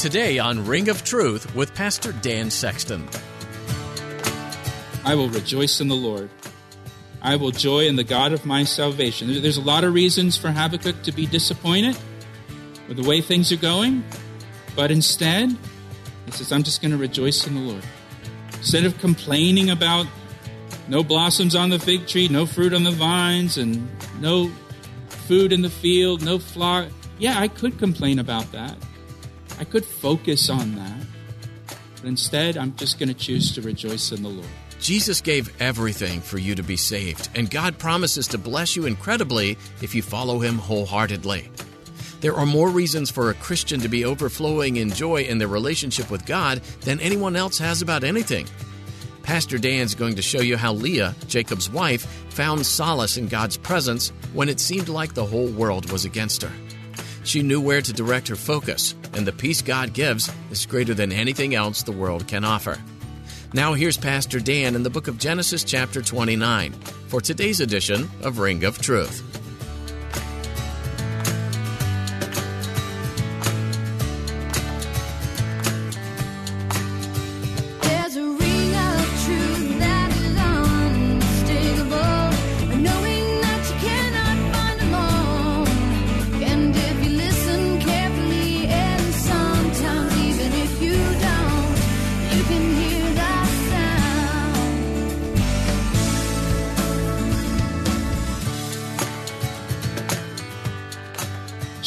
Today on Ring of Truth with Pastor Dan Sexton. I will rejoice in the Lord. I will joy in the God of my salvation. There's a lot of reasons for Habakkuk to be disappointed with the way things are going, but instead, he says, I'm just going to rejoice in the Lord. Instead of complaining about no blossoms on the fig tree, no fruit on the vines, and no food in the field, no flock. Yeah, I could complain about that. I could focus on that. But instead, I'm just going to choose to rejoice in the Lord. Jesus gave everything for you to be saved, and God promises to bless you incredibly if you follow Him wholeheartedly. There are more reasons for a Christian to be overflowing in joy in their relationship with God than anyone else has about anything. Pastor Dan's going to show you how Leah, Jacob's wife, found solace in God's presence when it seemed like the whole world was against her. She knew where to direct her focus, and the peace God gives is greater than anything else the world can offer. Now, here's Pastor Dan in the book of Genesis, chapter 29, for today's edition of Ring of Truth.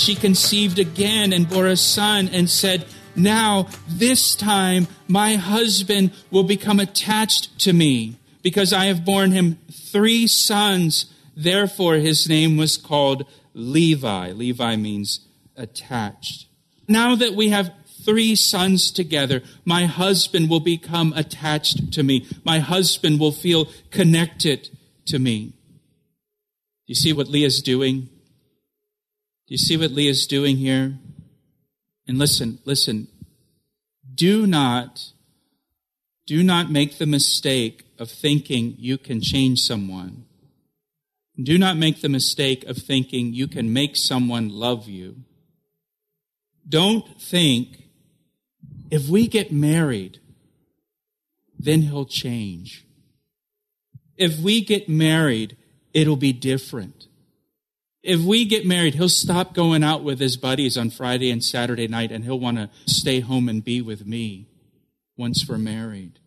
She conceived again and bore a son and said, Now, this time, my husband will become attached to me because I have borne him three sons. Therefore, his name was called Levi. Levi means attached. Now that we have three sons together, my husband will become attached to me. My husband will feel connected to me. You see what Leah's doing? Do you see what Leah's doing here? And listen, listen. Do not, do not make the mistake of thinking you can change someone. Do not make the mistake of thinking you can make someone love you. Don't think if we get married, then he'll change. If we get married, it'll be different. If we get married, he'll stop going out with his buddies on Friday and Saturday night and he'll want to stay home and be with me once we're married.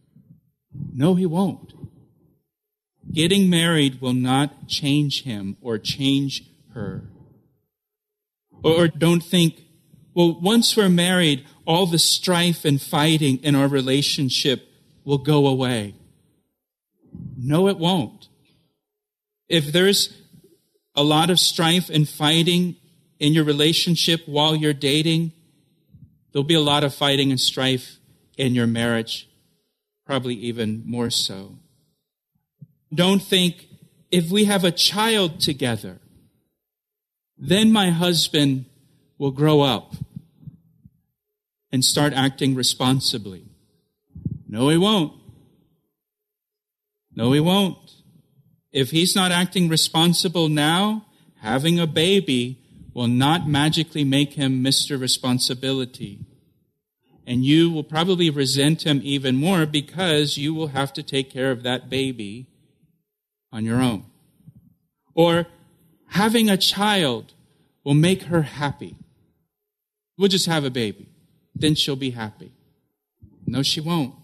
No, he won't. Getting married will not change him or change her. Or, or don't think, well, once we're married, all the strife and fighting in our relationship will go away. No, it won't. If there's a lot of strife and fighting in your relationship while you're dating, there'll be a lot of fighting and strife in your marriage, probably even more so. Don't think if we have a child together, then my husband will grow up and start acting responsibly. No, he won't. No, he won't. If he's not acting responsible now, having a baby will not magically make him Mr. Responsibility. And you will probably resent him even more because you will have to take care of that baby on your own. Or having a child will make her happy. We'll just have a baby. Then she'll be happy. No, she won't.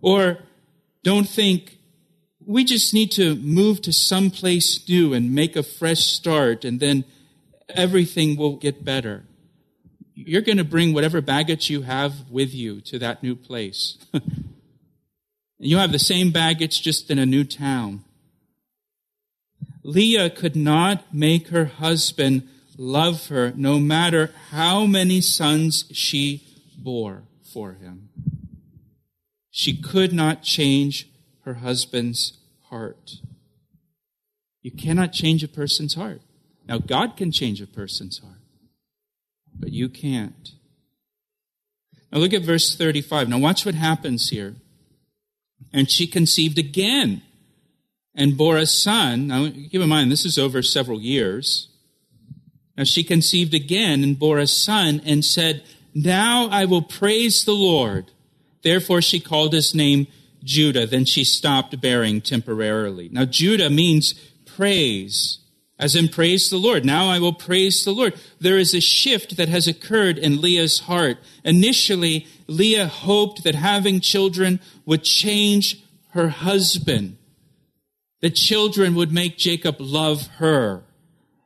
Or don't think we just need to move to some place new and make a fresh start and then everything will get better. You're going to bring whatever baggage you have with you to that new place. you have the same baggage just in a new town. Leah could not make her husband love her no matter how many sons she bore for him. She could not change her husband's heart. You cannot change a person's heart. Now, God can change a person's heart, but you can't. Now, look at verse 35. Now, watch what happens here. And she conceived again and bore a son. Now, keep in mind, this is over several years. Now, she conceived again and bore a son and said, Now I will praise the Lord. Therefore, she called his name Judah. Then she stopped bearing temporarily. Now, Judah means praise, as in praise the Lord. Now I will praise the Lord. There is a shift that has occurred in Leah's heart. Initially, Leah hoped that having children would change her husband. The children would make Jacob love her.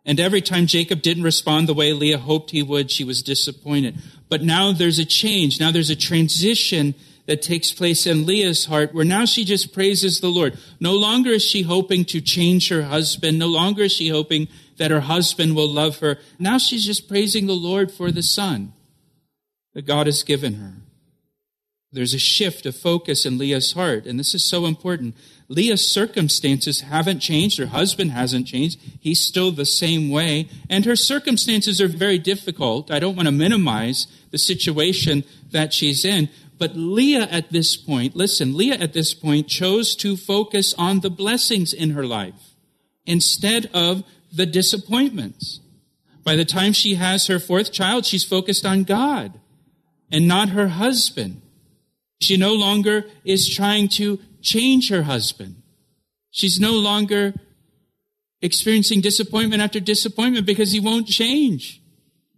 And every time Jacob didn't respond the way Leah hoped he would, she was disappointed. But now there's a change. Now there's a transition that takes place in Leah's heart where now she just praises the Lord. No longer is she hoping to change her husband. No longer is she hoping that her husband will love her. Now she's just praising the Lord for the son that God has given her. There's a shift of focus in Leah's heart, and this is so important. Leah's circumstances haven't changed. Her husband hasn't changed. He's still the same way. And her circumstances are very difficult. I don't want to minimize the situation that she's in. But Leah at this point, listen, Leah at this point chose to focus on the blessings in her life instead of the disappointments. By the time she has her fourth child, she's focused on God and not her husband. She no longer is trying to change her husband. She's no longer experiencing disappointment after disappointment because he won't change.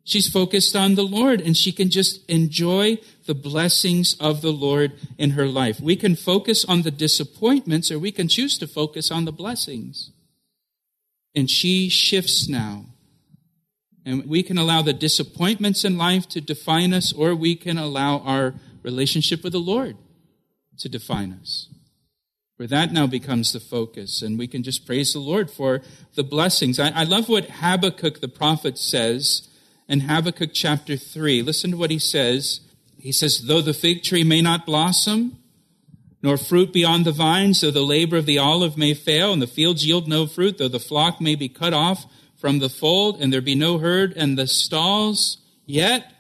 She's focused on the Lord and she can just enjoy the blessings of the Lord in her life. We can focus on the disappointments or we can choose to focus on the blessings. And she shifts now. And we can allow the disappointments in life to define us or we can allow our relationship with the Lord to define us. Where that now becomes the focus, and we can just praise the Lord for the blessings. I, I love what Habakkuk the prophet says in Habakkuk chapter 3. Listen to what he says. He says, Though the fig tree may not blossom, nor fruit be on the vines, though the labor of the olive may fail, and the fields yield no fruit, though the flock may be cut off from the fold, and there be no herd in the stalls, yet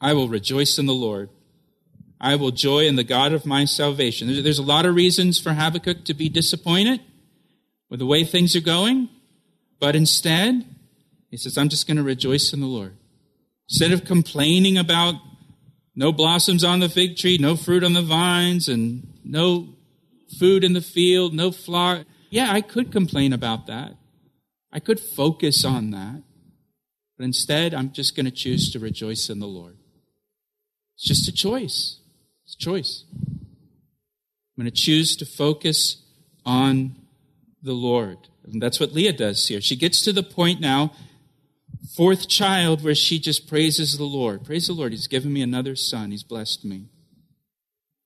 I will rejoice in the Lord. I will joy in the God of my salvation. There's a lot of reasons for Habakkuk to be disappointed with the way things are going, but instead, he says, I'm just going to rejoice in the Lord. Instead of complaining about no blossoms on the fig tree, no fruit on the vines, and no food in the field, no flock. Yeah, I could complain about that. I could focus on that. But instead, I'm just going to choose to rejoice in the Lord. It's just a choice. It's a choice. I'm going to choose to focus on the Lord. And that's what Leah does here. She gets to the point now, fourth child, where she just praises the Lord. Praise the Lord. He's given me another son. He's blessed me.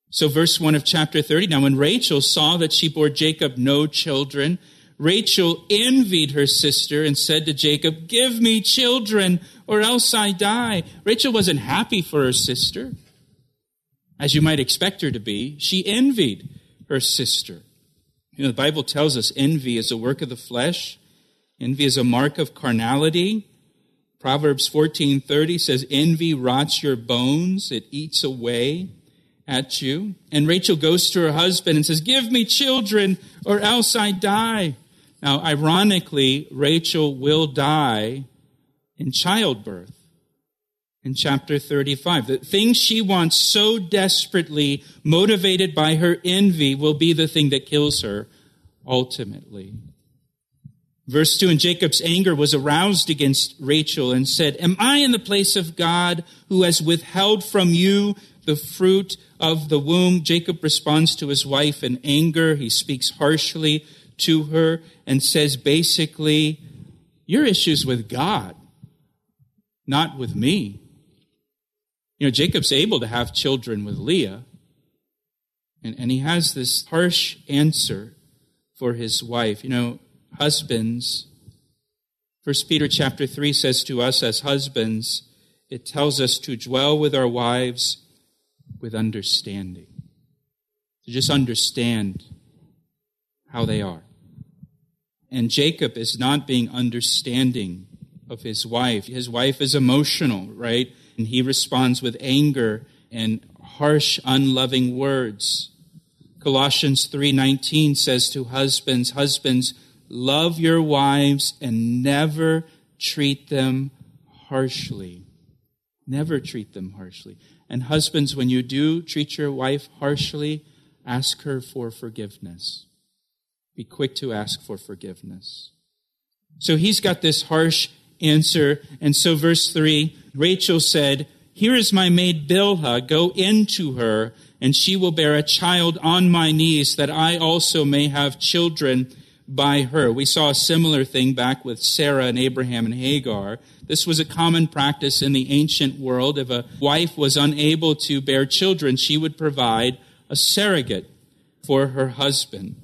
So, verse 1 of chapter 30. Now, when Rachel saw that she bore Jacob no children, Rachel envied her sister and said to Jacob, Give me children, or else I die. Rachel wasn't happy for her sister as you might expect her to be, she envied her sister. You know, the Bible tells us envy is a work of the flesh. Envy is a mark of carnality. Proverbs 14:30 says envy rots your bones, it eats away at you. And Rachel goes to her husband and says, "Give me children or else I die." Now, ironically, Rachel will die in childbirth in chapter 35. The thing she wants so desperately, motivated by her envy, will be the thing that kills her ultimately. Verse 2 And Jacob's anger was aroused against Rachel and said, Am I in the place of God who has withheld from you the fruit of the womb? Jacob responds to his wife in anger. He speaks harshly to her and says basically, Your issue's with God, not with me. You know, Jacob's able to have children with Leah, and, and he has this harsh answer for his wife. You know, husbands, First Peter chapter 3 says to us as husbands, it tells us to dwell with our wives with understanding. To just understand how they are. And Jacob is not being understanding of his wife. His wife is emotional, right? And he responds with anger and harsh, unloving words. Colossians 3:19 says to husbands, husbands, love your wives and never treat them harshly. Never treat them harshly. And husbands, when you do treat your wife harshly, ask her for forgiveness. Be quick to ask for forgiveness. So he's got this harsh answer. And so verse three, Rachel said, here is my maid Bilhah, go into her, and she will bear a child on my knees, that I also may have children by her. We saw a similar thing back with Sarah and Abraham and Hagar. This was a common practice in the ancient world. If a wife was unable to bear children, she would provide a surrogate for her husband.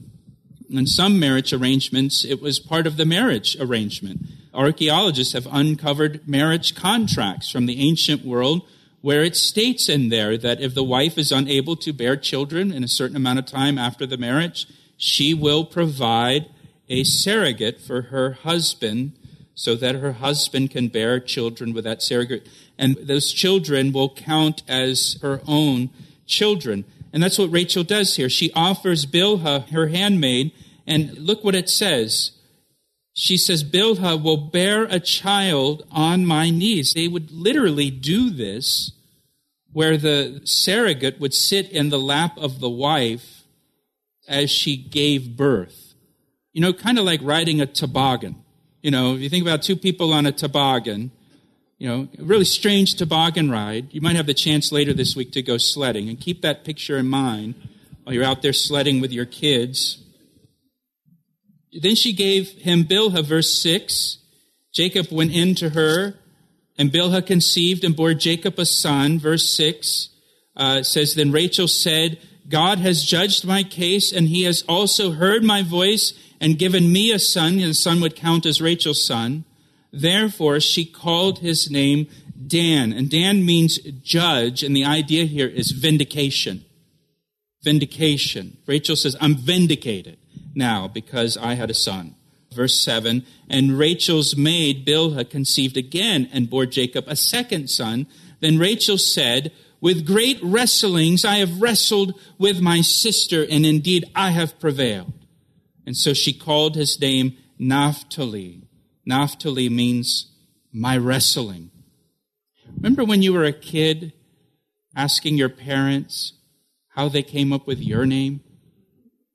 In some marriage arrangements, it was part of the marriage arrangement. Archaeologists have uncovered marriage contracts from the ancient world where it states in there that if the wife is unable to bear children in a certain amount of time after the marriage, she will provide a surrogate for her husband so that her husband can bear children with that surrogate. And those children will count as her own children. And that's what Rachel does here. She offers Bilhah, her handmaid, and look what it says. She says, Bilhah will bear a child on my knees. They would literally do this where the surrogate would sit in the lap of the wife as she gave birth. You know, kind of like riding a toboggan. You know, if you think about two people on a toboggan, you know, a really strange toboggan ride. You might have the chance later this week to go sledding and keep that picture in mind while you're out there sledding with your kids. Then she gave him Bilhah, verse 6. Jacob went in to her, and Bilhah conceived and bore Jacob a son. Verse 6 uh, says, Then Rachel said, God has judged my case, and he has also heard my voice and given me a son, the son would count as Rachel's son. Therefore, she called his name Dan. And Dan means judge, and the idea here is vindication. Vindication. Rachel says, I'm vindicated now because I had a son. Verse 7 And Rachel's maid Bilhah conceived again and bore Jacob a second son. Then Rachel said, With great wrestlings I have wrestled with my sister, and indeed I have prevailed. And so she called his name Naphtali. Naphtali means my wrestling. Remember when you were a kid asking your parents how they came up with your name?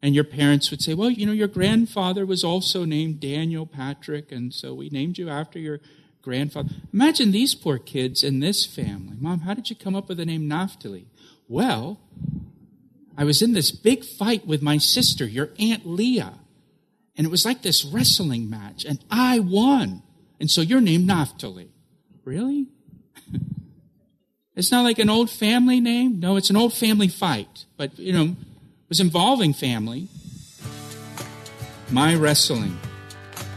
And your parents would say, Well, you know, your grandfather was also named Daniel Patrick, and so we named you after your grandfather. Imagine these poor kids in this family. Mom, how did you come up with the name Naphtali? Well, I was in this big fight with my sister, your Aunt Leah. And it was like this wrestling match, and I won. And so you're named Naphtali. Really? it's not like an old family name. No, it's an old family fight. But, you know, it was involving family. My wrestling.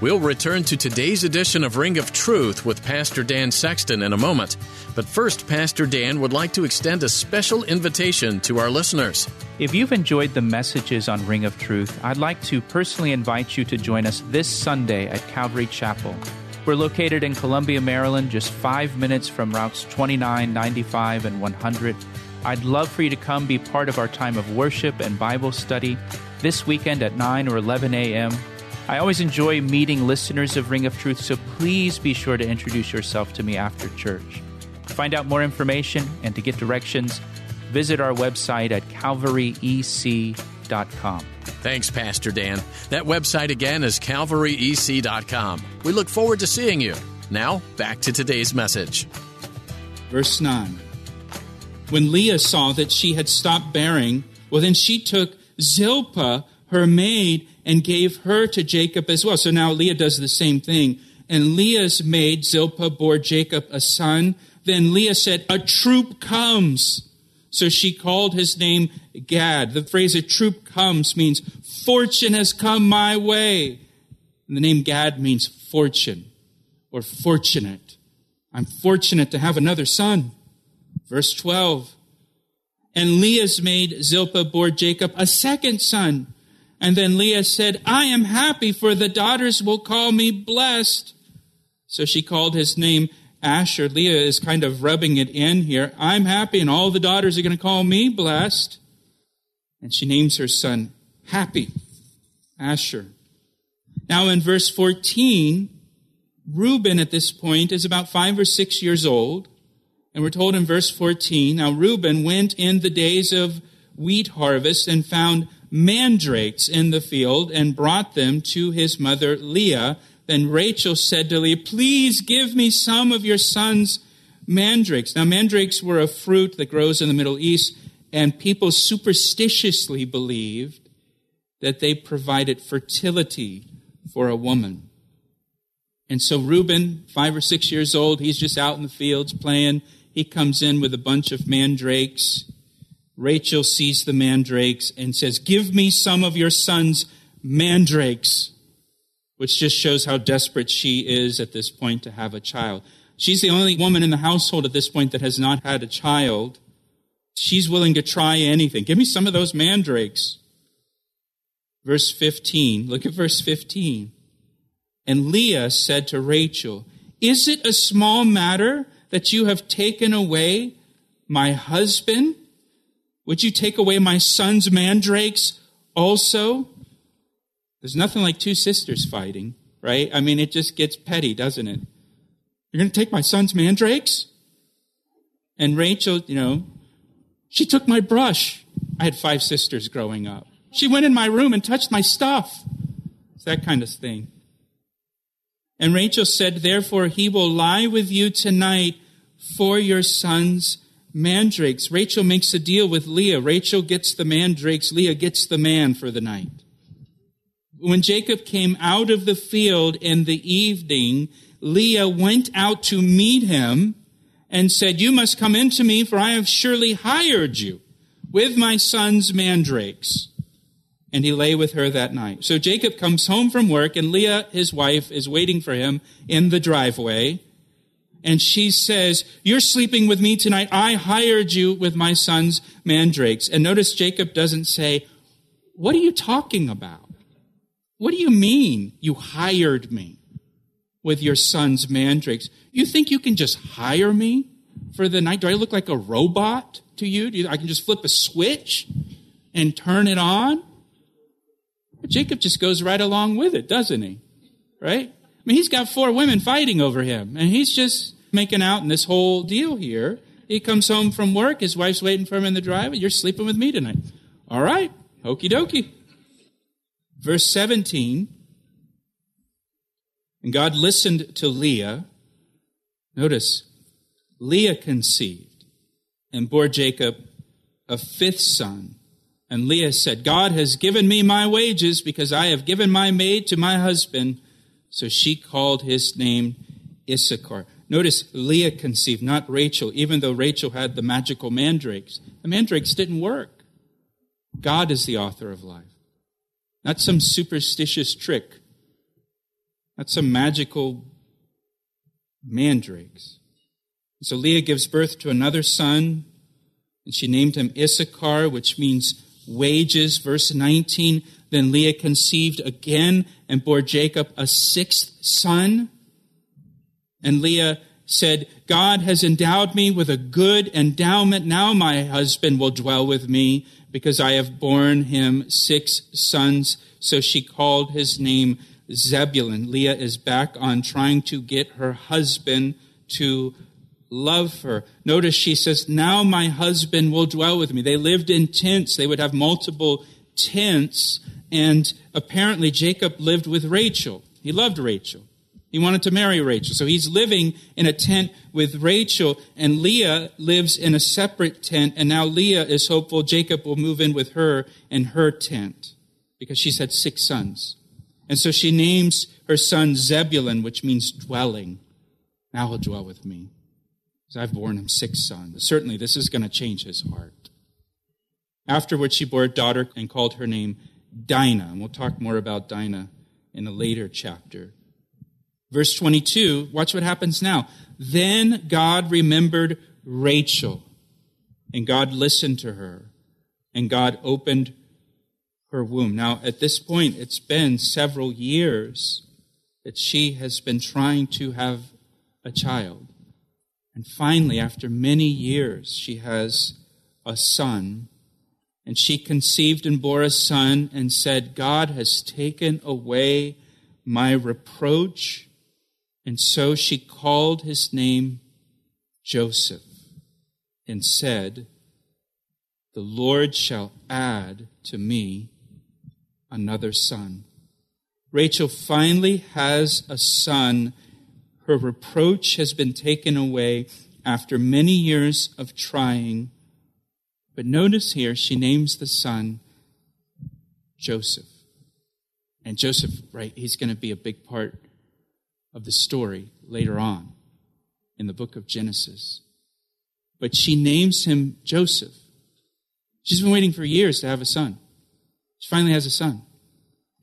We'll return to today's edition of Ring of Truth with Pastor Dan Sexton in a moment. But first, Pastor Dan would like to extend a special invitation to our listeners. If you've enjoyed the messages on Ring of Truth, I'd like to personally invite you to join us this Sunday at Calvary Chapel. We're located in Columbia, Maryland, just five minutes from routes 29, 95, and 100. I'd love for you to come be part of our time of worship and Bible study this weekend at 9 or 11 a.m. I always enjoy meeting listeners of Ring of Truth, so please be sure to introduce yourself to me after church. To find out more information and to get directions, visit our website at calvaryec.com. Thanks, Pastor Dan. That website again is calvaryec.com. We look forward to seeing you. Now, back to today's message. Verse 9. When Leah saw that she had stopped bearing, well, then she took Zilpah, her maid, and gave her to Jacob as well. So now Leah does the same thing. And Leah's maid, Zilpah, bore Jacob a son. Then Leah said, A troop comes. So she called his name Gad. The phrase a troop comes means fortune has come my way. And the name Gad means fortune. or fortunate. I'm fortunate to have another son. Verse 12. And Leah's maid Zilpah bore Jacob a second son. And then Leah said, I am happy, for the daughters will call me blessed. So she called his name Asher. Leah is kind of rubbing it in here. I'm happy, and all the daughters are going to call me blessed. And she names her son Happy, Asher. Now in verse 14, Reuben at this point is about five or six years old. And we're told in verse 14, now Reuben went in the days of wheat harvest and found mandrakes in the field and brought them to his mother Leah. Then Rachel said to Leah, please give me some of your son's mandrakes. Now mandrakes were a fruit that grows in the Middle East and people superstitiously believed that they provided fertility for a woman. And so Reuben, five or six years old, he's just out in the fields playing. He comes in with a bunch of mandrakes. Rachel sees the mandrakes and says, Give me some of your son's mandrakes, which just shows how desperate she is at this point to have a child. She's the only woman in the household at this point that has not had a child. She's willing to try anything. Give me some of those mandrakes. Verse 15. Look at verse 15. And Leah said to Rachel, Is it a small matter that you have taken away my husband? Would you take away my son's mandrakes also? There's nothing like two sisters fighting, right? I mean, it just gets petty, doesn't it? You're going to take my son's mandrakes? And Rachel, you know, she took my brush. I had five sisters growing up. She went in my room and touched my stuff. It's that kind of thing. And Rachel said, Therefore, he will lie with you tonight for your son's mandrakes. Rachel makes a deal with Leah. Rachel gets the mandrakes. Leah gets the man for the night. When Jacob came out of the field in the evening, Leah went out to meet him and said, You must come in to me, for I have surely hired you with my son's mandrakes. And he lay with her that night. So Jacob comes home from work, and Leah, his wife, is waiting for him in the driveway. And she says, You're sleeping with me tonight. I hired you with my son's mandrakes. And notice Jacob doesn't say, What are you talking about? What do you mean you hired me with your son's mandrakes? You think you can just hire me for the night? Do I look like a robot to you? You I can just flip a switch and turn it on? But Jacob just goes right along with it, doesn't he? Right? I mean, he's got four women fighting over him, and he's just making out in this whole deal here. He comes home from work, his wife's waiting for him in the driveway. You're sleeping with me tonight. All right, hokey dokey. Verse 17 And God listened to Leah. Notice, Leah conceived and bore Jacob a fifth son. And Leah said, God has given me my wages because I have given my maid to my husband. So she called his name Issachar. Notice Leah conceived, not Rachel, even though Rachel had the magical mandrakes. The mandrakes didn't work. God is the author of life, not some superstitious trick, not some magical mandrakes. So Leah gives birth to another son, and she named him Issachar, which means wages. Verse 19 Then Leah conceived again and bore Jacob a sixth son. And Leah said, God has endowed me with a good endowment. Now my husband will dwell with me because I have borne him six sons. So she called his name Zebulun. Leah is back on trying to get her husband to love her. Notice she says, Now my husband will dwell with me. They lived in tents. They would have multiple tents. And apparently Jacob lived with Rachel. He loved Rachel. He wanted to marry Rachel. So he's living in a tent with Rachel, and Leah lives in a separate tent, and now Leah is hopeful Jacob will move in with her in her tent because she's had six sons. And so she names her son Zebulun, which means dwelling. Now he'll dwell with me. Because I've borne him six sons. Certainly this is going to change his heart. Afterwards, she bore a daughter and called her name Dinah. And we'll talk more about Dinah in a later chapter. Verse 22, watch what happens now. Then God remembered Rachel, and God listened to her, and God opened her womb. Now, at this point, it's been several years that she has been trying to have a child. And finally, after many years, she has a son. And she conceived and bore a son and said, God has taken away my reproach. And so she called his name Joseph and said, The Lord shall add to me another son. Rachel finally has a son. Her reproach has been taken away after many years of trying. But notice here, she names the son Joseph. And Joseph, right, he's going to be a big part of the story later on in the book of Genesis. But she names him Joseph. She's been waiting for years to have a son. She finally has a son.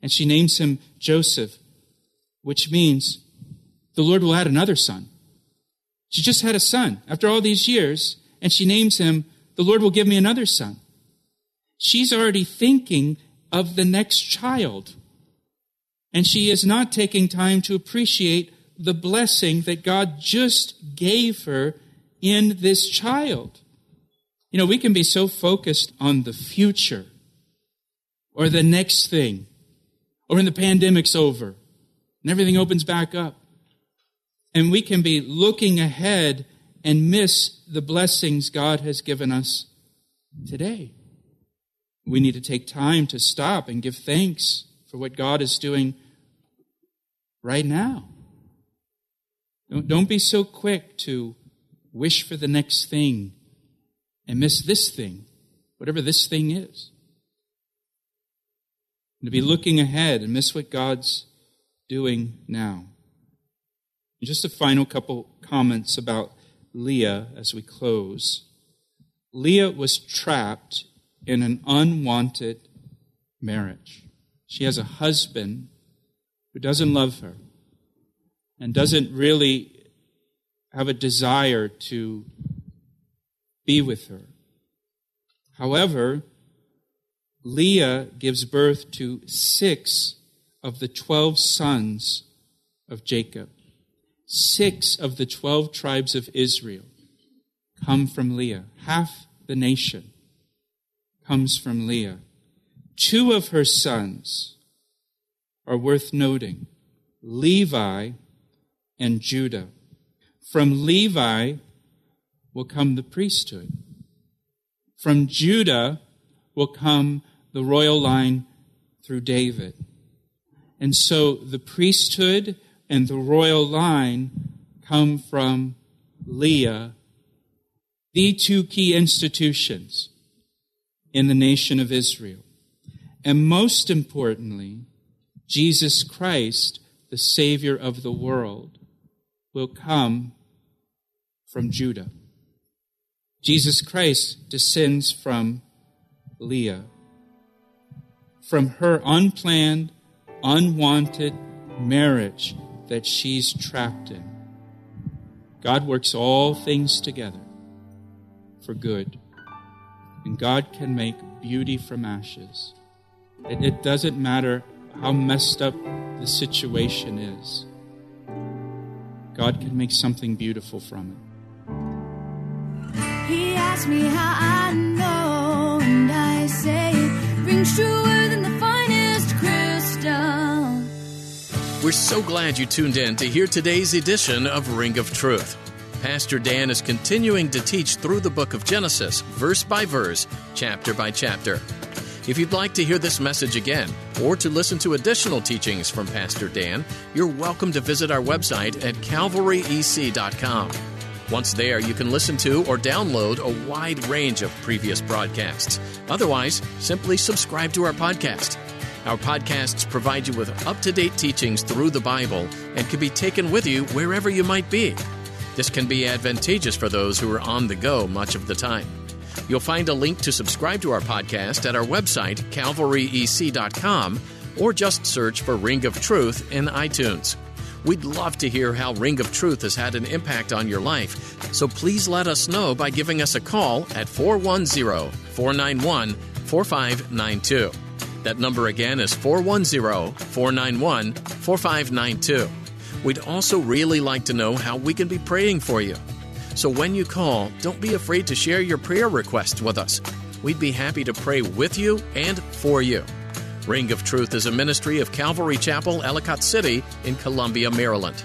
And she names him Joseph, which means the Lord will add another son. She just had a son after all these years, and she names him, the Lord will give me another son. She's already thinking of the next child. And she is not taking time to appreciate the blessing that God just gave her in this child. You know, we can be so focused on the future or the next thing or when the pandemic's over and everything opens back up. And we can be looking ahead and miss the blessings God has given us today. We need to take time to stop and give thanks for what God is doing right now. Don't, don't be so quick to wish for the next thing and miss this thing, whatever this thing is. And to be looking ahead and miss what God's doing now. And just a final couple comments about Leah as we close. Leah was trapped in an unwanted marriage. She has a husband who doesn't love her and doesn't really have a desire to be with her. However, Leah gives birth to six of the twelve sons of Jacob. Six of the twelve tribes of Israel come from Leah. Half the nation comes from Leah. Two of her sons are worth noting Levi and Judah. From Levi will come the priesthood. From Judah will come the royal line through David. And so the priesthood and the royal line come from Leah, the two key institutions in the nation of Israel. And most importantly, Jesus Christ, the Savior of the world, will come from Judah. Jesus Christ descends from Leah from her unplanned, unwanted marriage that she's trapped in. God works all things together for good. And God can make beauty from ashes. It, doesn't matter how messed up the situation is, God can make something beautiful from it. He asked me how I know, and I say it rings truer than the finest crystal. We're so glad you tuned in to hear today's edition of Ring of Truth. Pastor Dan is continuing to teach through the book of Genesis, verse by verse, chapter by chapter. If you'd like to hear this message again or to listen to additional teachings from Pastor Dan, you're welcome to visit our website at calvaryec.com. Once there, you can listen to or download a wide range of previous broadcasts. Otherwise, simply subscribe to our podcast. Our podcasts provide you with up to date teachings through the Bible and can be taken with you wherever you might be. This can be advantageous for those who are on the go much of the time. You'll find a link to subscribe to our podcast at our website, calvaryec.com, or just search for Ring of Truth in iTunes. We'd love to hear how Ring of Truth has had an impact on your life, so please let us know by giving us a call at 410 491 4592. That number again is 410 491 4592. We'd also really like to know how we can be praying for you. So when you call, don't be afraid to share your prayer requests with us. We'd be happy to pray with you and for you. Ring of Truth is a ministry of Calvary Chapel, Ellicott City in Columbia, Maryland.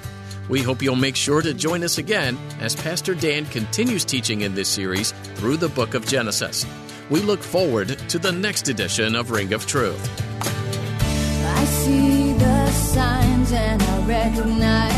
We hope you'll make sure to join us again as Pastor Dan continues teaching in this series through the book of Genesis. We look forward to the next edition of Ring of Truth. I see the signs and I recognize